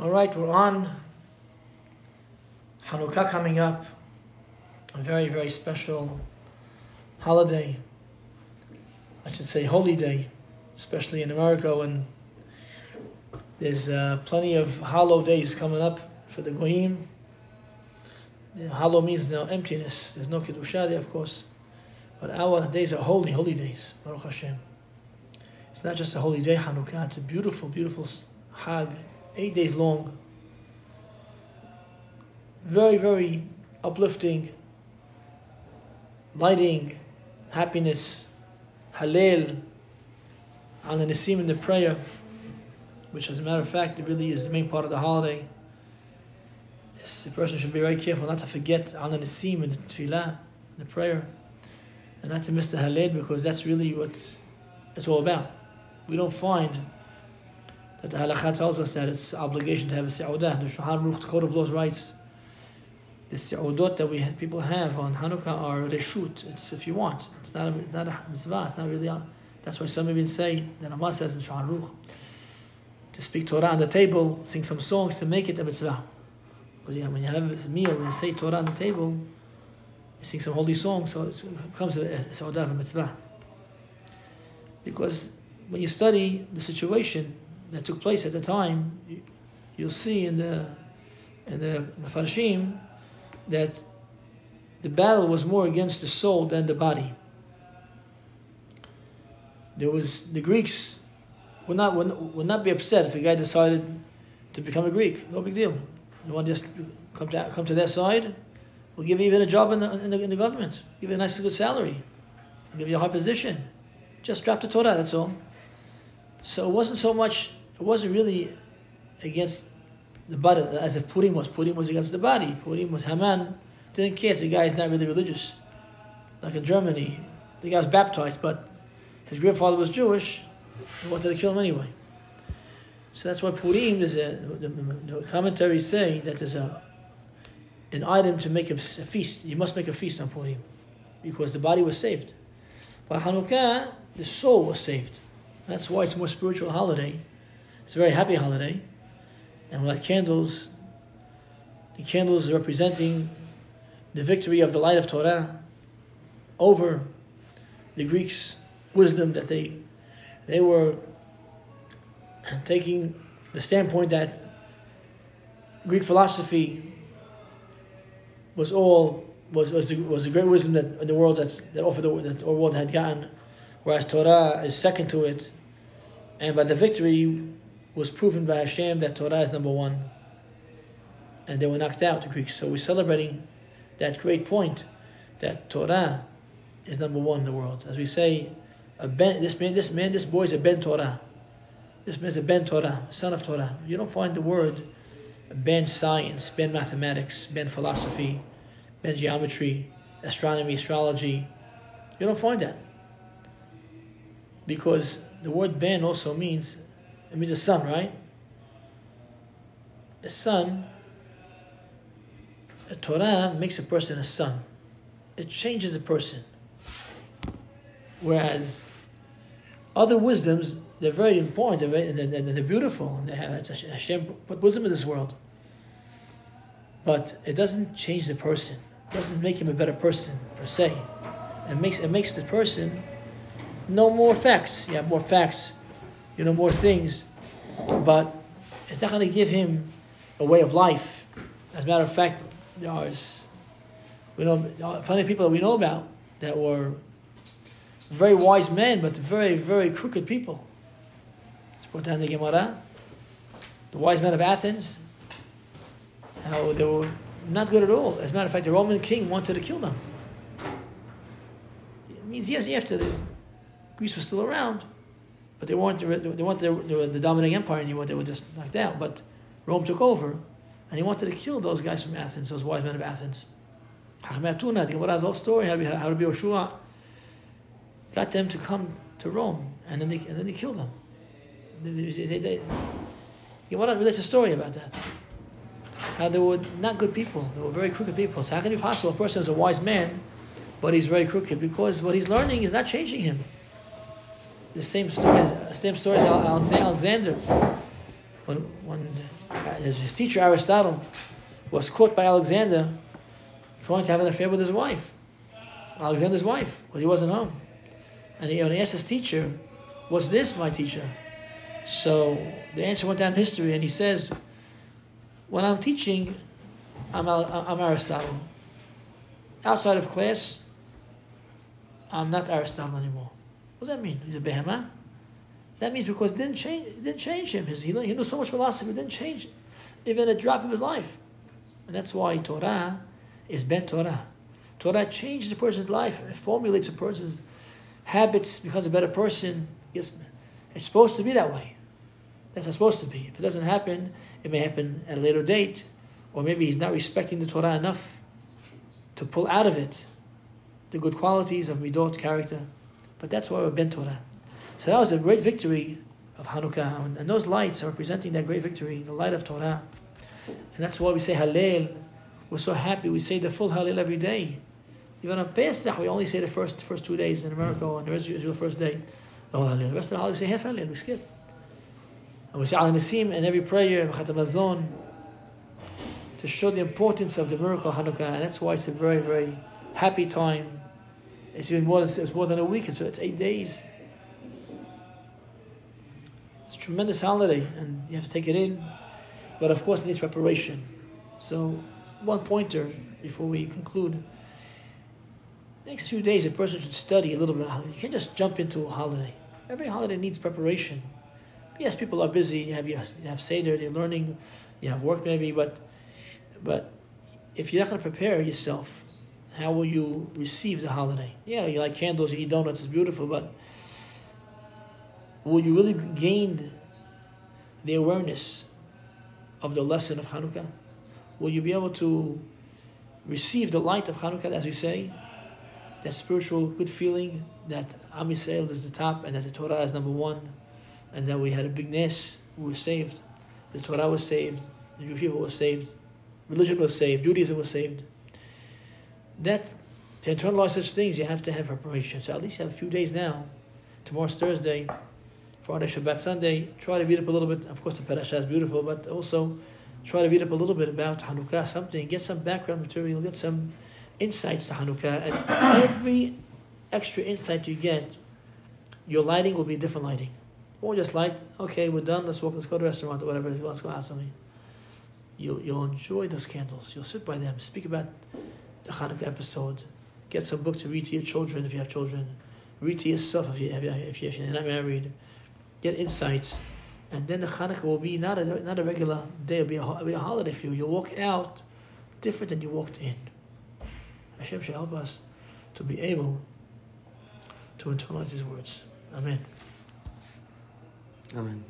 All right, we're on Hanukkah coming up. A very, very special holiday. I should say holy day, especially in America when there's uh, plenty of hollow days coming up for the Goyim. Hollow means no emptiness. There's no Kedusha there, of course. But our days are holy, holy days. Baruch Hashem. It's not just a holy day, Hanukkah. It's a beautiful, beautiful Hag, eight days long. Very, very uplifting, lighting, happiness, Hallel, on the Nisim in the prayer, which, as a matter of fact, it really is the main part of the holiday. Yes, the person should be very careful not to forget the Nisim in the Tefillah, in the prayer, and not to miss the Hallel because that's really what it's all about. We don't find that the halakha tells us that it's obligation to have a se'udah. The Shulchan Aruch, the Code of Laws writes, the se'udot that we people have on Hanukkah are reshut. It's if you want. It's not a, it's not a mitzvah. It's not really. A, that's why some even say that Amma says in Shulchan Aruch to speak Torah on the table, sing some songs to make it a mitzvah. Because when you have a meal and you say Torah on the table, you sing some holy songs, so it becomes a, a se'udah, a mitzvah. Because when you study the situation that took place at the time, you'll see in the in the Mefarshim that the battle was more against the soul than the body. There was the Greeks would not would, would not be upset if a guy decided to become a Greek. No big deal. You want to just come to come to their side? We'll give you even a job in the, in the, in the government. Give you a nice good salary. We'll give you a high position. Just drop the Torah. That's all. So it wasn't so much. It wasn't really against the body as if Purim was. Purim was against the body. Purim was Haman. Didn't care if the guy is not really religious. Like in Germany, the guy was baptized, but his grandfather was Jewish. He wanted to kill him anyway. So that's why Purim is a. The, the commentaries say that there's a an item to make a, a, feast. You must make a feast on Purim because the body was saved. But Hanukkah, the soul was saved. That's why it's a more spiritual holiday. It's a very happy holiday. And we light candles. The candles representing the victory of the light of Torah over the Greeks' wisdom that they they were taking the standpoint that Greek philosophy was all was was the, was the great wisdom that the world that that offered the, that our world had gotten, whereas Torah is second to it, and by the victory was proven by Hashem that Torah is number one. And they were knocked out, the Greeks. So we're celebrating that great point that Torah is number one in the world. As we say, ben, this man, this man, this boy is a ben Torah. This man is a ben Torah, son of Torah. You don't find the word ben science, ben mathematics, ben philosophy, ben geometry, astronomy, astrology. You don't find that. Because the word ben also means it means a son, right? A son, a Torah makes a person a son. It changes a person. Whereas other wisdoms, they're very important and they're, they're beautiful. And they have, Hashem put wisdom in this world. But it doesn't change the person. It doesn't make him a better person per se. It makes it makes the person know more facts. You have more facts, you know more things, but it's not going to give him a way of life. As a matter of fact, there are we know plenty of people that we know about that were very wise men, but very very crooked people. Let's put down the Gemara. The wise men of Athens, how they were not good at all. As a matter of fact, the Roman king wanted to kill them. It means yes, after Greece was still around, but they weren't, they weren't the, the, dominating empire anymore, they were just knocked out. But Rome took over, and he wanted to kill those guys from Athens, those wise men of Athens. Hachmatuna, the Gemara's whole story, how Rabbi Yoshua got them to come to Rome, and then they, and then they killed them. They, they, they, Gemara relates a story about that. How they were not good people, they were very crooked people. So how can it be possible a person is a wise man, but he's very crooked? Because what he's learning is not changing him the same story as same story as Alexander. when, when his, teacher Aristotle was caught by Alexander trying to have an affair with his wife, Alexander's wife, because he wasn't home. And he, and he asked his teacher, What's this, my teacher? So the answer went down history, and he says, When I'm teaching, I'm, I'm Aristotle. Outside of class, I'm not Aristotle anymore. What does that mean? He's a behemoth? That means because it didn't change, it didn't change him. His, he, he knew so much philosophy, it didn't change. Even a drop of his life. And that's why Torah is Ben Torah. Torah changes a person's life, it formulates a person's habits, becomes a better person. Yes, it's supposed to be that way. That's how supposed to be. If it doesn't happen, it may happen at a later date, or maybe he's not respecting the Torah enough to pull out of it the good qualities of Midot character. But that's why we're Ben Torah. So that was a great victory of Hanukkah. And those lights are representing that great victory, the light of Torah. And that's why we say Hallel. We're so happy. We say the full Hallel every day. Even on Pesach, we only say the first first two days in America, and the rest is your first day. Oh, Hallel. The rest of the Hallel, we say half Hallel. We skip. And we say Al Nisim and every prayer, Khatam to show the importance of the miracle of Hanukkah. And that's why it's a very, very happy time. It's even more than, it's more than a week, so it's eight days It's a tremendous holiday, and you have to take it in. But of course, it needs preparation. So, one pointer before we conclude. Next few days, a person should study a little bit. You can't just jump into a holiday. Every holiday needs preparation. Yes, people are busy. You have you have seder, they're learning, you have work maybe, but but if you're not going to prepare yourself, how will you receive the holiday? Yeah, you like candles, you eat donuts, it's beautiful, but will you really gain the awareness of the lesson of Hanukkah? Will you be able to receive the light of Hanukkah, as you say, that spiritual good feeling that Am Yisrael is the top and that the Torah is number one, and that we had a big ness, we were saved, the Torah was saved, the Jewish people was saved, religion was saved, Judaism was saved. That to internalize such things, you have to have preparation. So at least you have a few days now. Tomorrow's Thursday. Friday, Shabbat, Sunday, try to read up a little bit. Of course, the parasha is beautiful, but also try to read up a little bit about Hanukkah, something, get some background material, get some insights to Hanukkah, and every extra insight you get, your lighting will be different lighting. Or just light, okay, we're done, let's walk, let's go to restaurant or whatever, let's go out something. You'll, you'll enjoy those candles, you'll sit by them, speak about the Hanukkah episode, get some book to read to your children if you have children, read to yourself if, you, if, you, if you're not married get insights, and then the Hanukkah will be not a, not a regular day, it'll be a, it'll be a holiday for you. You'll walk out different than you walked in. Hashem should help us to be able to internalize His words. Amen. Amen.